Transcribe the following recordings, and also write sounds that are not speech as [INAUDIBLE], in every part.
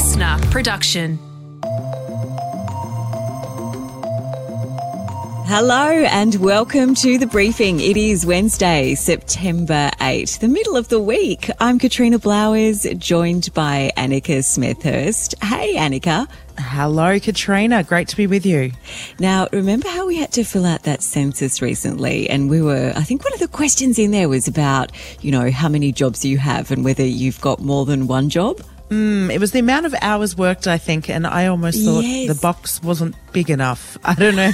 listener production. Hello and welcome to the briefing. It is Wednesday, September 8th, the middle of the week. I'm Katrina Blowers, joined by Annika Smethurst. Hey, Annika. Hello, Katrina. Great to be with you. Now, remember how we had to fill out that census recently? And we were, I think one of the questions in there was about, you know, how many jobs you have and whether you've got more than one job. Mm, it was the amount of hours worked, I think, and I almost thought Yes. the box wasn't big enough. [LAUGHS] I don't know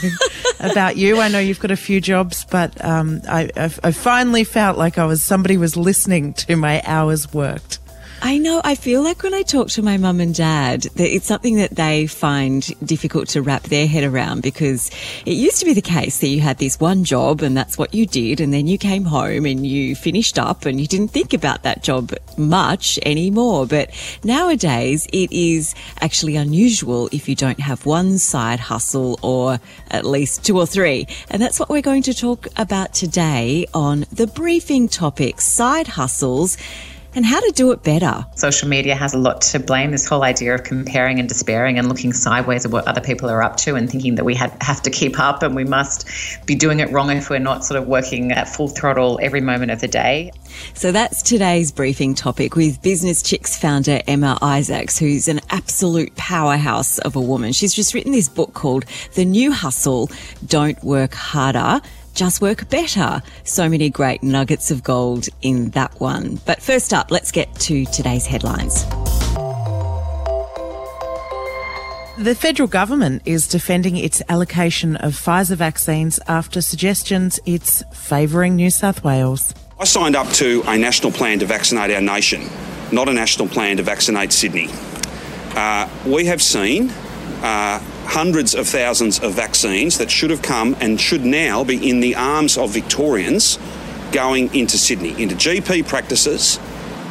about you. I know you've got a few jobs, but um, I, I, I finally felt like I was somebody was listening to my hours worked. I know. I feel like when I talk to my mum and dad, that it's something that they find difficult to wrap their head around because it used to be the case that you had this one job and that's what you did, and then you came home and you finished up and you didn't think about that job much anymore. But nowadays, it is actually unusual if you don't have one side hustle or at least two or three. And that's what we're going to talk about today on the briefing topic side hustles and how to do it better. Social media has a lot to blame. This whole idea of comparing and despairing and looking sideways at what other people are up to and thinking that we had, have to keep up and we must be doing it wrong if we're not sort of working at full throttle every moment of the day. So that's today's briefing topic with Business Chicks founder Emma Isaacs, who's an absolute powerhouse of a woman. She's just written this book called The New Hustle Don't Work Harder. Just work better. So many great nuggets of gold in that one. But first up, let's get to today's headlines. The federal government is defending its allocation of Pfizer vaccines after suggestions it's favouring New South Wales. I signed up to a national plan to vaccinate our nation, not a national plan to vaccinate Sydney. Uh, we have seen uh, hundreds of thousands of vaccines that should have come and should now be in the arms of Victorians going into Sydney, into GP practices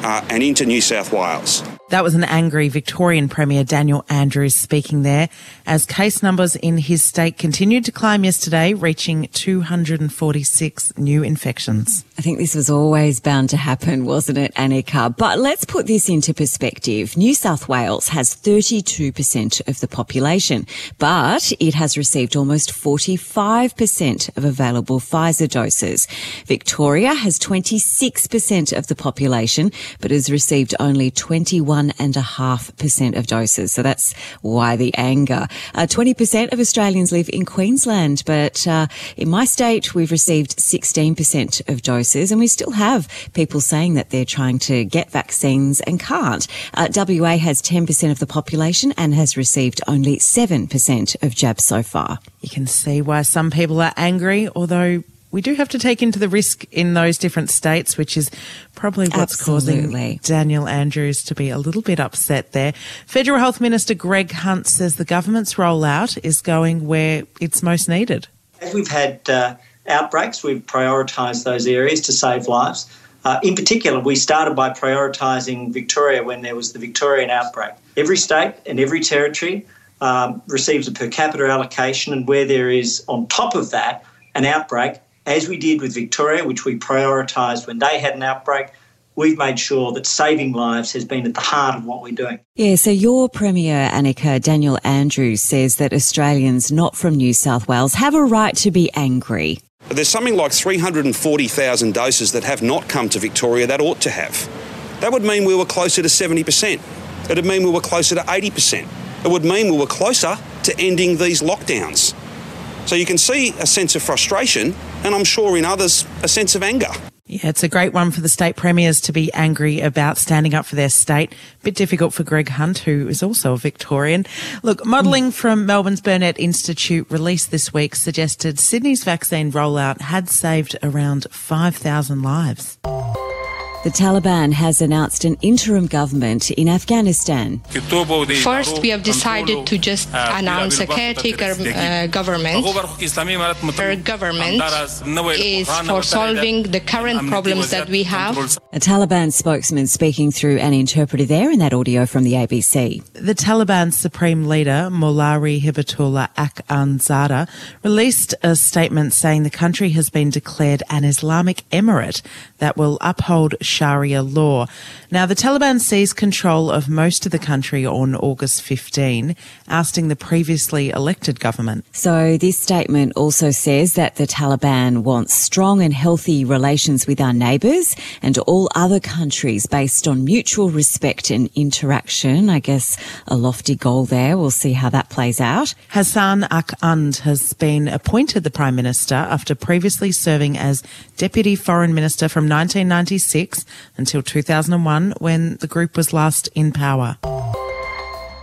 uh, and into New South Wales. That was an angry Victorian Premier Daniel Andrews speaking there as case numbers in his state continued to climb yesterday, reaching 246 new infections. I think this was always bound to happen, wasn't it, Annika? But let's put this into perspective. New South Wales has 32% of the population, but it has received almost 45% of available Pfizer doses. Victoria has 26% of the population, but has received only 21.5% of doses. So that's why the anger. Uh, 20% of Australians live in Queensland, but uh, in my state, we've received 16% of doses, and we still have people saying that they're trying to get vaccines and can't. Uh, WA has 10% of the population and has received only 7% of jabs so far. You can see why some people are angry, although we do have to take into the risk in those different states, which is probably what's Absolutely. causing Daniel Andrews to be a little bit upset there. Federal Health Minister Greg Hunt says the government's rollout is going where it's most needed. As we've had uh, outbreaks, we've prioritised those areas to save lives. Uh, in particular, we started by prioritising Victoria when there was the Victorian outbreak. Every state and every territory um, receives a per capita allocation, and where there is, on top of that, an outbreak, as we did with Victoria, which we prioritised when they had an outbreak, we've made sure that saving lives has been at the heart of what we're doing. Yeah, so your Premier, Annika, Daniel Andrews, says that Australians not from New South Wales have a right to be angry. There's something like 340,000 doses that have not come to Victoria that ought to have. That would mean we were closer to 70%. It would mean we were closer to 80%. It would mean we were closer to ending these lockdowns. So you can see a sense of frustration, and I'm sure in others, a sense of anger. Yeah, it's a great one for the state premiers to be angry about standing up for their state. Bit difficult for Greg Hunt, who is also a Victorian. Look, modelling from Melbourne's Burnett Institute released this week suggested Sydney's vaccine rollout had saved around 5,000 lives. The Taliban has announced an interim government in Afghanistan. First, we have decided to just announce a caretaker uh, government. Our government is for solving the current problems that we have. A Taliban spokesman speaking through an interpreter there in that audio from the ABC. The Taliban supreme leader, Mawlawi Hibatullah Akhundzada, released a statement saying the country has been declared an Islamic emirate that will uphold Sharia law. Now, the Taliban seized control of most of the country on August 15, ousting the previously elected government. So, this statement also says that the Taliban wants strong and healthy relations with our neighbours and all other countries based on mutual respect and interaction. I guess a lofty goal there. We'll see how that plays out. Hassan Akhund has been appointed the Prime Minister after previously serving as Deputy Foreign Minister from 1996 until 2001 when the group was last in power.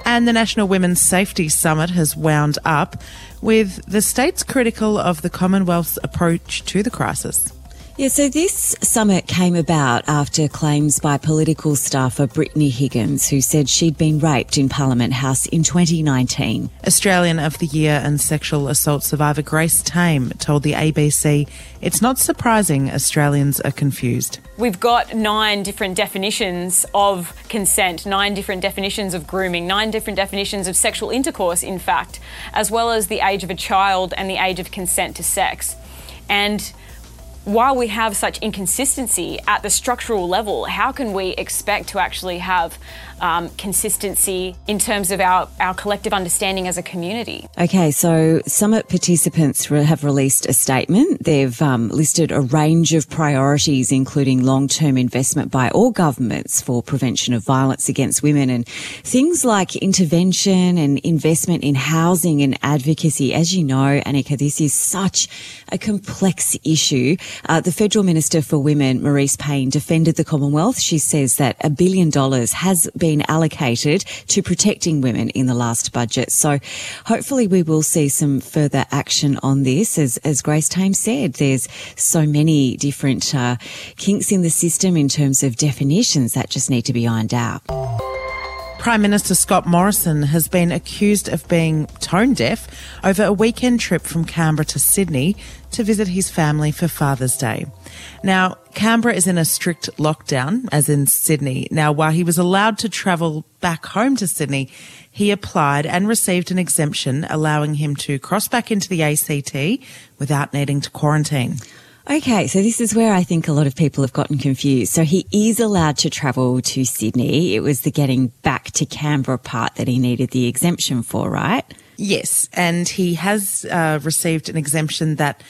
And the National Women's Safety Summit has wound up with the states critical of the Commonwealth's approach to the crisis. Yeah, so this summit came about after claims by political staffer Brittany Higgins, who said she'd been raped in Parliament House in 2019. Australian of the Year and sexual assault survivor Grace Tame told the ABC it's not surprising Australians are confused. We've got nine different definitions of consent, nine different definitions of grooming, nine different definitions of sexual intercourse, in fact, as well as the age of a child and the age of consent to sex. And while we have such inconsistency at the structural level, how can we expect to actually have um, consistency in terms of our, our collective understanding as a community? Okay, so summit participants have released a statement. They've um, listed a range of priorities, including long term investment by all governments for prevention of violence against women and things like intervention and investment in housing and advocacy. As you know, Annika, this is such a complex issue. Uh, the Federal Minister for Women, Marise Payne, defended the Commonwealth. She says that a billion dollars has been allocated to protecting women in the last budget. So hopefully we will see some further action on this. As, as Grace Tame said, there's so many different uh, kinks in the system in terms of definitions that just need to be ironed out. Prime Minister Scott Morrison has been accused of being tone deaf over a weekend trip from Canberra to Sydney to visit his family for Father's Day. Now, Canberra is in a strict lockdown, as in Sydney. Now, while he was allowed to travel back home to Sydney, he applied and received an exemption allowing him to cross back into the ACT without needing to quarantine. Okay, so this is where I think a lot of people have gotten confused. So he is allowed to travel to Sydney. It was the getting back to Canberra part that he needed the exemption for, right? Yes, and he has uh, received an exemption that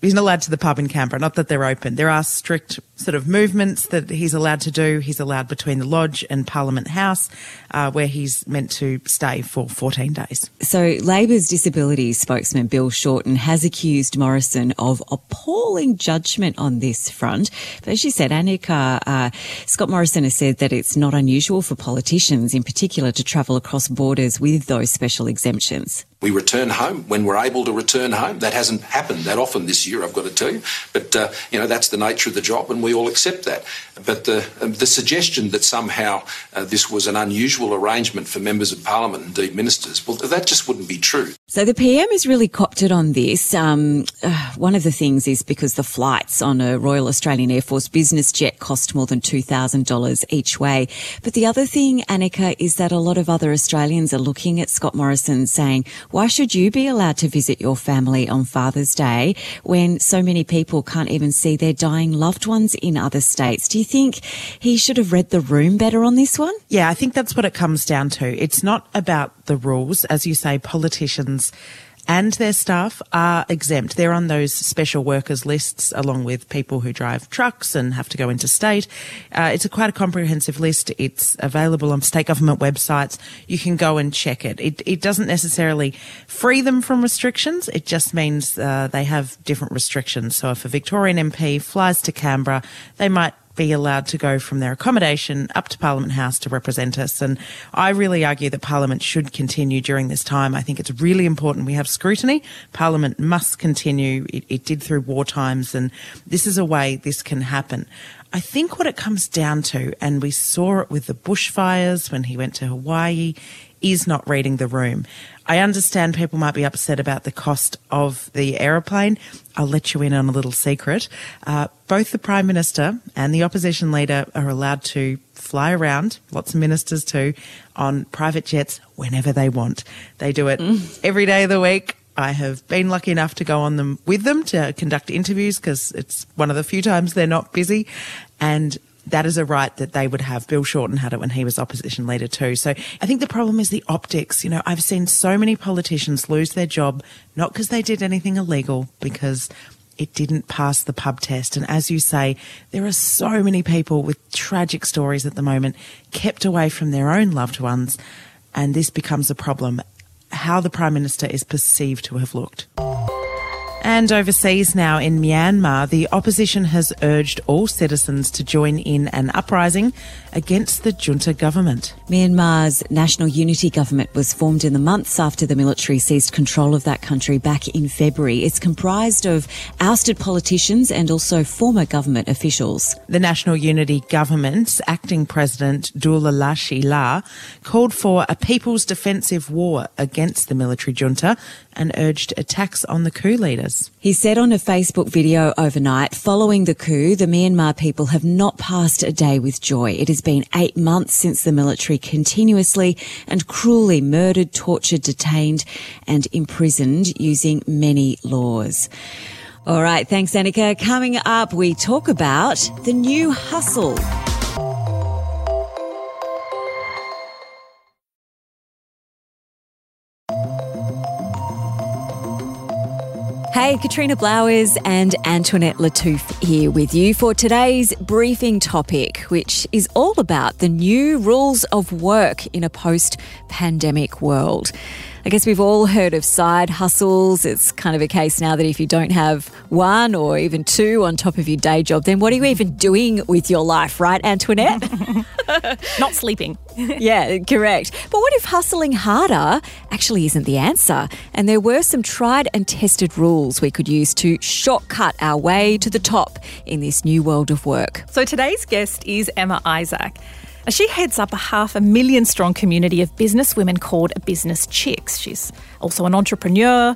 he's not allowed to the pub in Canberra. Not that they're open. There are strict sort of movements that he's allowed to do. He's allowed between the lodge and Parliament House, uh, where he's meant to stay for 14 days. So Labor's disability spokesman Bill Shorten has accused Morrison of appalling judgment on this front. But as you said, Annika, uh, Scott Morrison has said that it's not unusual for politicians, in particular, to travel across borders with those special exemptions. We return home when we're able to return home. That hasn't happened that often this year, I've got to tell you. But, uh, you know, that's the nature of the job and we all accept that. But the, um, the suggestion that somehow uh, this was an unusual arrangement for members of parliament, indeed ministers, well, that just wouldn't be true. So the PM is really copped it on this. Um, uh, one of the things is because the flights on a Royal Australian Air Force business jet cost more than $2,000 each way. But the other thing, Annika, is that a lot of other Australians are looking at Scott Morrison saying, why should you be allowed to visit your family on Father's Day when so many people can't even see their dying loved ones in other states? Do you think he should have read the room better on this one? Yeah, I think that's what it comes down to. It's not about the rules. As you say, politicians and their staff are exempt. They're on those special workers lists along with people who drive trucks and have to go interstate. Uh, it's a quite a comprehensive list. It's available on state government websites. You can go and check it. It, it doesn't necessarily free them from restrictions. It just means uh, they have different restrictions. So if a Victorian MP flies to Canberra, they might be allowed to go from their accommodation up to Parliament House to represent us. And I really argue that Parliament should continue during this time. I think it's really important we have scrutiny. Parliament must continue. It, it did through war times, and this is a way this can happen. I think what it comes down to, and we saw it with the bushfires when he went to Hawaii, is not reading the room. I understand people might be upset about the cost of the aeroplane. I'll let you in on a little secret. Uh, both the Prime Minister and the opposition leader are allowed to fly around, lots of ministers too, on private jets whenever they want. They do it mm. every day of the week. I have been lucky enough to go on them with them to conduct interviews because it's one of the few times they're not busy. And that is a right that they would have. Bill Shorten had it when he was opposition leader too. So I think the problem is the optics. You know, I've seen so many politicians lose their job, not because they did anything illegal, because it didn't pass the pub test. And as you say, there are so many people with tragic stories at the moment kept away from their own loved ones. And this becomes a problem. How the Prime Minister is perceived to have looked. And overseas now in Myanmar, the opposition has urged all citizens to join in an uprising against the junta government. Myanmar's National Unity Government was formed in the months after the military seized control of that country back in February. It's comprised of ousted politicians and also former government officials. The National Unity Government's acting president, Duwa Lashi La, called for a people's defensive war against the military junta and urged attacks on the coup leaders. He said on a Facebook video overnight, following the coup, the Myanmar people have not passed a day with joy. It has been eight months since the military continuously and cruelly murdered, tortured, detained and imprisoned using many laws. All right, thanks, Annika. Coming up, we talk about the new hustle. Katrina Blowers and Antoinette Lattouf here with you for today's briefing topic, which is all about the new rules of work in a post pandemic world. I guess we've all heard of side hustles. It's kind of a case now that if you don't have one or even two on top of your day job, then what are you even doing with your life, right, Antoinette? [LAUGHS] Not sleeping. yeah, correct. But what if hustling harder actually isn't the answer? And there were some tried and tested rules we could use to shortcut our way to the top in this new world of work. So today's guest is Emma Isaac. She heads up a half a million strong community of business women called Business Chicks. She's also an entrepreneur,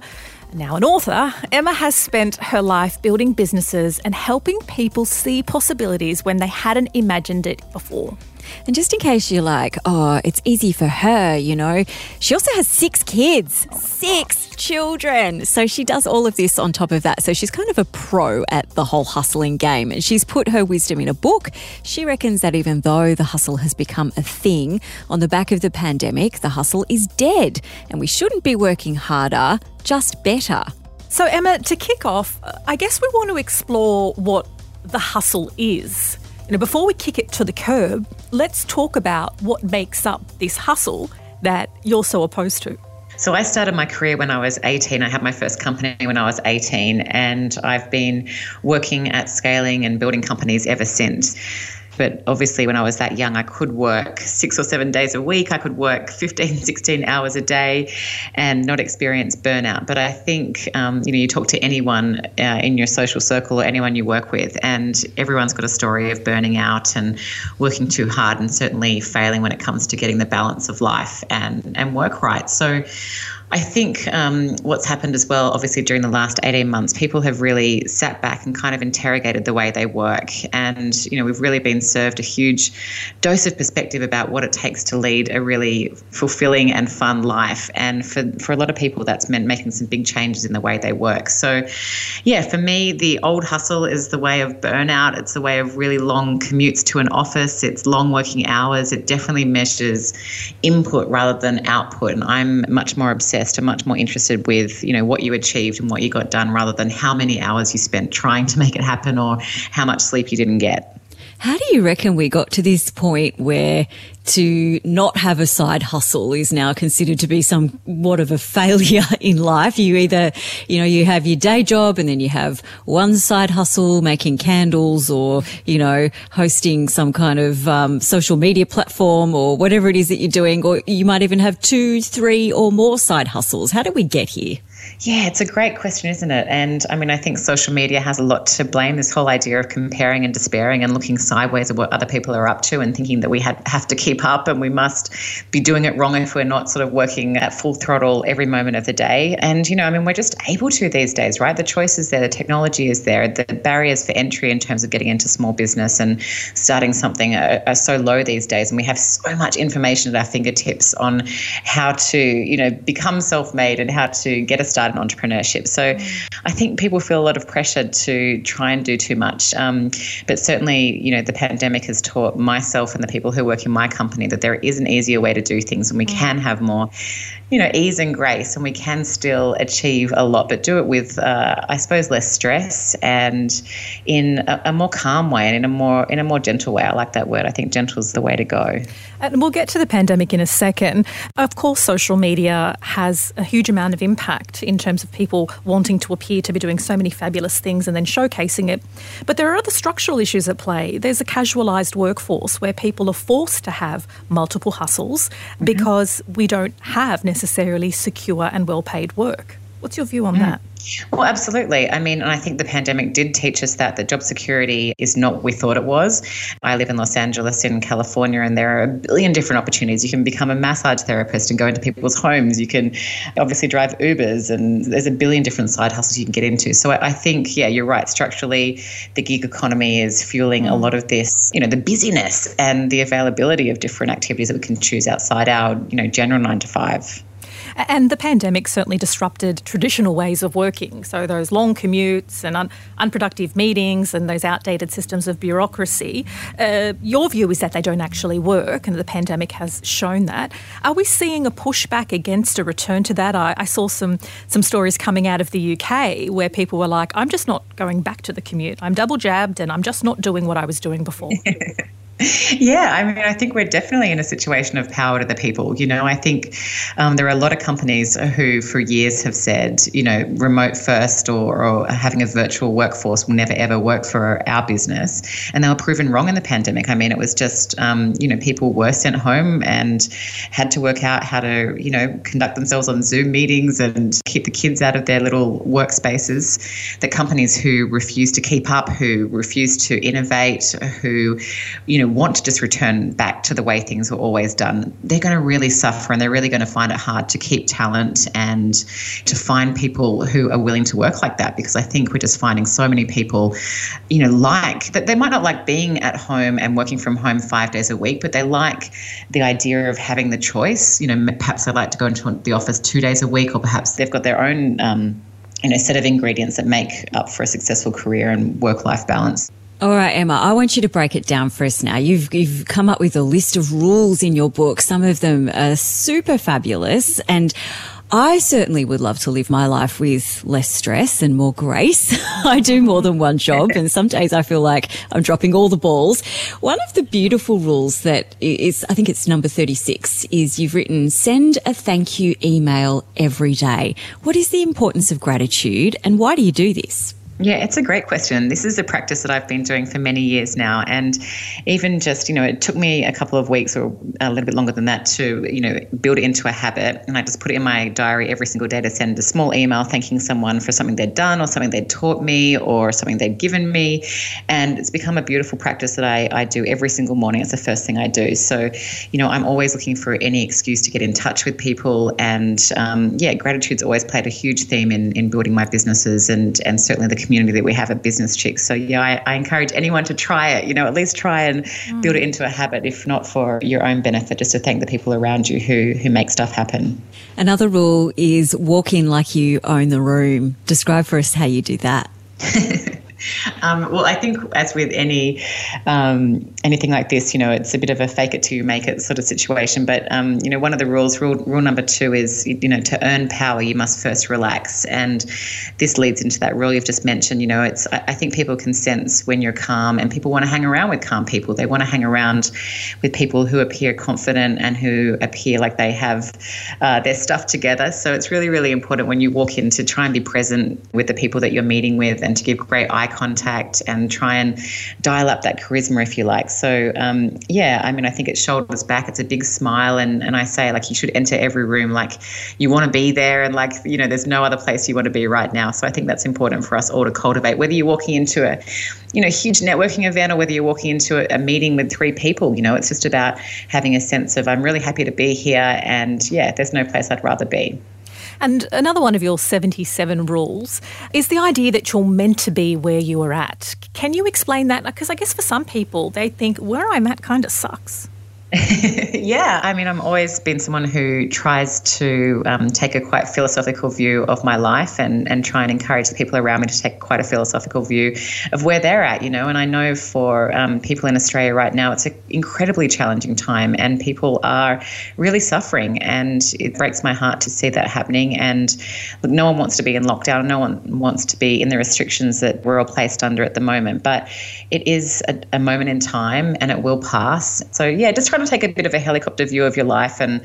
now an author. Emma has spent her life building businesses and helping people see possibilities when they hadn't imagined it before. And just in case you're like, oh, it's easy for her, you know, she also has six kids, six children. So she does all of this on top of that. So she's kind of a pro at the whole hustling game. And she's put her wisdom in a book. She reckons that even though the hustle has become a thing on the back of the pandemic, the hustle is dead. And we shouldn't be working harder, just better. So, Emma, to kick off, I guess we want to explore what the hustle is. You know, before we kick it to the curb, let's talk about what makes up this hustle that you're so opposed to. So I started my career when I was 18. I had my first company when I was 18, and I've been working at scaling and building companies ever since. But obviously, when I was that young, I could work six or seven days a week. I could work [LAUGHS] 15, 16 hours a day and not experience burnout. But I think, um, you know, you talk to anyone uh, in your social circle or anyone you work with, and everyone's got a story of burning out and working too hard and certainly failing when it comes to getting the balance of life and, and work right. So I think um, what's happened as well, obviously, during the last 18 months, people have really sat back and kind of interrogated the way they work. And, you know, we've really been served a huge dose of perspective about what it takes to lead a really fulfilling and fun life. And for, for a lot of people, that's meant making some big changes in the way they work. So, yeah, for me, the old hustle is the way of burnout. It's the way of really long commutes to an office, it's long working hours. It definitely measures input rather than output. And I'm much more obsessed obsessed and much more interested with, you know, what you achieved and what you got done rather than how many hours you spent trying to make it happen or how much sleep you didn't get. How do you reckon we got to this point where to not have a side hustle is now considered to be somewhat of a failure [LAUGHS] in life? You either, you know, you have your day job and then you have one side hustle making candles or, you know, hosting some kind of um, social media platform or whatever it is that you're doing, or you might even have two, three or more side hustles. How did we get here? Yeah, it's a great question, isn't it? And I mean, I think social media has a lot to blame. This whole idea of comparing and despairing and looking sideways at what other people are up to and thinking that we had, have to keep up and we must be doing it wrong if we're not sort of working at full throttle every moment of the day. And, you know, I mean, we're just able to these days, right? The choice is there, the technology is there, the barriers for entry in terms of getting into small business and starting something are, are so low these days. And we have so much information at our fingertips on how to, you know, become self made and how to get a start in entrepreneurship. So I think people feel a lot of pressure to try and do too much. Um, but certainly, you know, the pandemic has taught myself and the people who work in my company that there is an easier way to do things and we mm. can have more you know, ease and grace, and we can still achieve a lot, but do it with, uh, I suppose, less stress and in a, a, more calm way and in a more in a more gentle way. I like that word. I think gentle is the way to go. And we'll get to the pandemic in a second. Of course, social media has a huge amount of impact in terms of people wanting to appear to be doing so many fabulous things and then showcasing it. But there are other structural issues at play. There's a casualised workforce where people are forced to have multiple hustles mm-hmm. because we don't have necessarily secure and well paid work. What's your view on mm. that? Well, absolutely. I mean, I think the pandemic did teach us that the job security is not what we thought it was. I live in Los Angeles in California, and there are a billion different opportunities. You can become a massage therapist and go into people's homes. You can obviously drive Ubers, and there's a billion different side hustles you can get into. So I think, yeah, you're right. Structurally, the gig economy is fueling a lot of this, you know, the busyness and the availability of different activities that we can choose outside our, you know, general nine to five. And the pandemic certainly disrupted traditional ways of working. So, those long commutes and un- unproductive meetings and those outdated systems of bureaucracy. Uh, your view is that they don't actually work, and the pandemic has shown that. Are we seeing a pushback against a return to that? I, I saw some, some stories coming out of the UK where people were like, I'm just not going back to the commute. I'm double jabbed and I'm just not doing what I was doing before. [LAUGHS] Yeah, I mean, I think we're definitely in a situation of power to the people. You know, I think um, there are a lot of companies who, for years, have said, you know, remote first or, or, having a virtual workforce will never ever work for our business. And they were proven wrong in the pandemic. I mean, it was just, um, you know, people were sent home and had to work out how to, you know, conduct themselves on Zoom meetings and keep the kids out of their little workspaces. The companies who refuse to keep up, who refuse to innovate, who, you know, want to just return back to the way things were always done, they're going to really suffer and they're really going to find it hard to keep talent and to find people who are willing to work like that because I think we're just finding so many people, you know, like that they might not like being at home and working from home five days a week, but they like the idea of having the choice. You know, perhaps they like to go into the office two days a week, or perhaps they've got their own. Um, you know, set of ingredients that make up for a successful career and work life balance. All right, Emma, I want you to break it down for us now. You've, you've come up with a list of rules in your book. Some of them are super fabulous and I certainly would love to live my life with less stress and more grace. [LAUGHS] I do more than one job and some days I feel like I'm dropping all the balls. One of the beautiful rules that is, I think it's number 36 is you've written send a thank you email every day. What is the importance of gratitude and why do you do this? Yeah, it's a great question. This is a practice that I've been doing for many years now. And even just, you know, it took me a couple of weeks or a little bit longer than that to, you know, build it into a habit. And I just put it in my diary every single day to send a small email thanking someone for something they'd done or something they'd taught me or something they'd given me. And it's become a beautiful practice that I, I do every single morning. It's the first thing I do. So, you know, I'm always looking for any excuse to get in touch with people. And um, yeah, gratitude's always played a huge theme in, in building my businesses and, and certainly the community that we have at Business Chicks. So yeah, I, I encourage anyone to try it. You know, at least try and mm. build it into a habit, if not for your own benefit, just to thank the people around you who who make stuff happen. Another rule is walk in like you own the room. Describe for us how you do that. [LAUGHS] Um, well, I think as with any um, anything like this, you know, it's a bit of a fake it till you make it sort of situation. But um, you know, one of the rules, rule rule number two, is you know, to earn power, you must first relax, and this leads into that rule you've just mentioned. You know, it's I, I think people can sense when you're calm, and people want to hang around with calm people. They want to hang around with people who appear confident and who appear like they have uh, their stuff together. So it's really, really important when you walk in to try and be present with the people that you're meeting with, and to give great eye contact and try and dial up that charisma, if you like. So, um, yeah, I mean, I think it's shoulders back. It's a big smile. And, and I say, like, you should enter every room like you want to be there. And, like, you know, there's no other place you want to be right now. So I think that's important for us all to cultivate, whether you're walking into a, you know, huge networking event or whether you're walking into a, a meeting with three people, you know, it's just about having a sense of, I'm really happy to be here. And yeah, there's no place I'd rather be. And another one of your 77 rules is the idea that you're meant to be where you are at. Can you explain that? Because I guess for some people, they think where I'm at kind of sucks. [LAUGHS] yeah, I mean, I'm always been someone who tries to um, take a quite philosophical view of my life and, and try and encourage the people around me to take quite a philosophical view of where they're at, you know. And I know for um, people in Australia right now, it's an incredibly challenging time and people are really suffering. And it breaks my heart to see that happening. And look, no one wants to be in lockdown, no one wants to be in the restrictions that we're all placed under at the moment. But it is a, a moment in time and it will pass. So, yeah, just trying take a bit of a helicopter view of your life and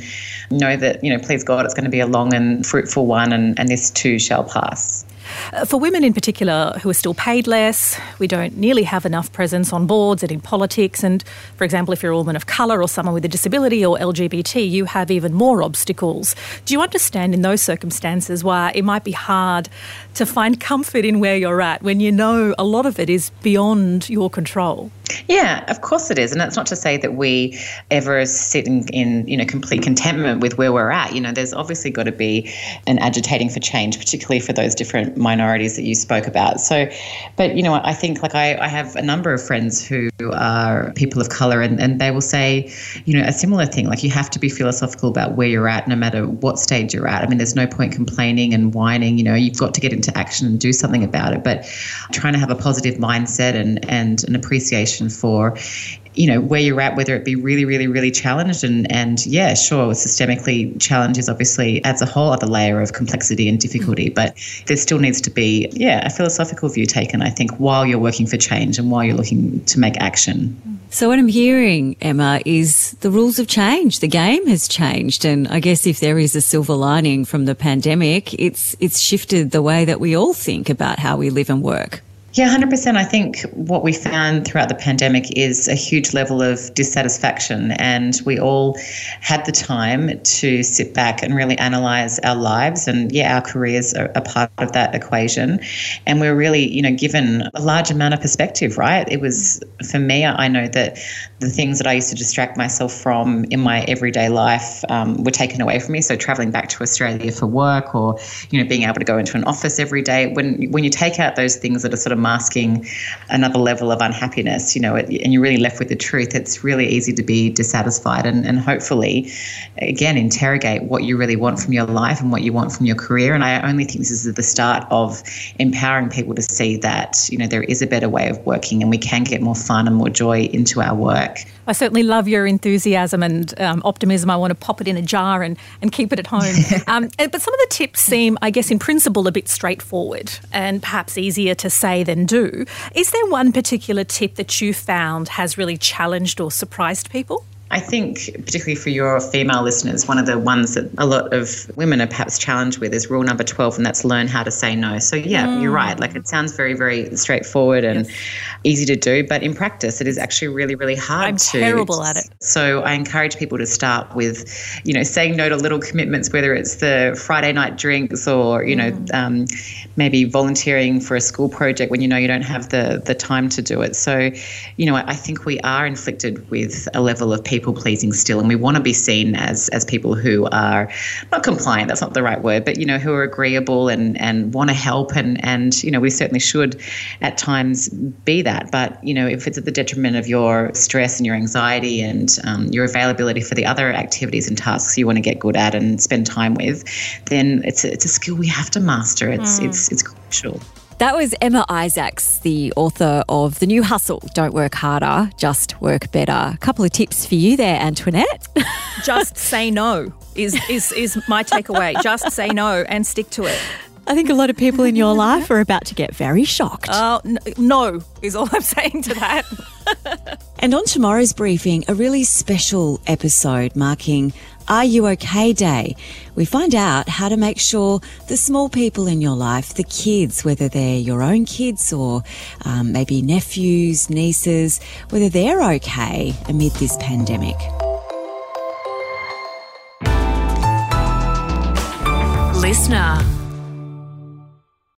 know that, you know, please God, it's going to be a long and fruitful one and, and this too shall pass. Uh, for women in particular who are still paid less, we don't nearly have enough presence on boards and in politics. And for example, if you're a woman of colour or someone with a disability or LGBT, you have even more obstacles. Do you understand in those circumstances why it might be hard to find comfort in where you're at when you know a lot of it is beyond your control? Yeah, of course it is, and that's not to say that we ever sit in, in, you know complete contentment with where we're at. You know, there's obviously got to be an agitating for change, particularly for those different minorities that you spoke about. So, but you know, I think like I, I have a number of friends who are people of color, and, and they will say, you know, a similar thing. Like you have to be philosophical about where you're at, no matter what stage you're at. I mean, there's no point complaining and whining. You know, you've got to get into action and do something about it. But trying to have a positive mindset and and an appreciation for you know where you're at whether it be really really really challenged and and yeah sure systemically challenges obviously adds a whole other layer of complexity and difficulty mm-hmm. but there still needs to be yeah a philosophical view taken i think while you're working for change and while you're looking to make action so what I'm hearing, Emma, is the rules have changed. The game has changed, and I guess if there is a silver lining from the pandemic, it's it's shifted the way that we all think about how we live and work. Yeah, 100%. I think what we found throughout the pandemic is a huge level of dissatisfaction, and we all had the time to sit back and really analyze our lives. And yeah, our careers are a part of that equation. And we're really, you know, given a large amount of perspective, right? It was, for me, I know that the things that I used to distract myself from in my everyday life um, were taken away from me. So traveling back to Australia for work or, you know, being able to go into an office every day, when, when you take out those things that are sort of masking another level of unhappiness, you know, it, and you're really left with the truth, it's really easy to be dissatisfied and, and hopefully, again, interrogate what you really want from your life and what you want from your career. And I only think this is the start of empowering people to see that, you know, there is a better way of working and we can get more fun and more joy into our work. I certainly love your enthusiasm and um, optimism. I want to pop it in a jar and, and keep it at home. [LAUGHS] um, but some of the tips seem, I guess, in principle, a bit straightforward and perhaps easier to say than do. Is there one particular tip that you found has really challenged or surprised people? I think, particularly for your female listeners, one of the ones that a lot of women are perhaps challenged with is rule number 12, and that's learn how to say no. So, yeah, mm. you're right. Like, it sounds very, very straightforward and yes. easy to do, but in practice, it is actually really, really hard I'm to. terrible at it. So, I encourage people to start with, you know, saying no to little commitments, whether it's the Friday night drinks or, you know, mm. um, maybe volunteering for a school project when you know you don't have the, the time to do it. So, you know, I think we are inflicted with a level of people people pleasing still, and we want to be seen as as people who are not compliant. That's not the right word, but you know, who are agreeable and and want to help, and and you know, we certainly should at times be that. But you know, if it's at the detriment of your stress and your anxiety and um, your availability for the other activities and tasks you want to get good at and spend time with, then it's a, it's a skill we have to master. It's mm. it's it's crucial. That was Emma Isaacs, the author of The New Hustle Don't Work Harder, Just Work Better. A couple of tips for you there, Antoinette. just say no is, is, is my takeaway. Just say no and stick to it. I think a lot of people in your [LAUGHS] life are about to get very shocked. Uh, n- no, is all I'm [LAUGHS] saying to that. [LAUGHS] and on tomorrow's briefing, a really special episode marking R U OK Day. We find out how to make sure the small people in your life, the kids, whether they're your own kids or um, maybe nephews, nieces, whether they're okay amid this pandemic. Listener.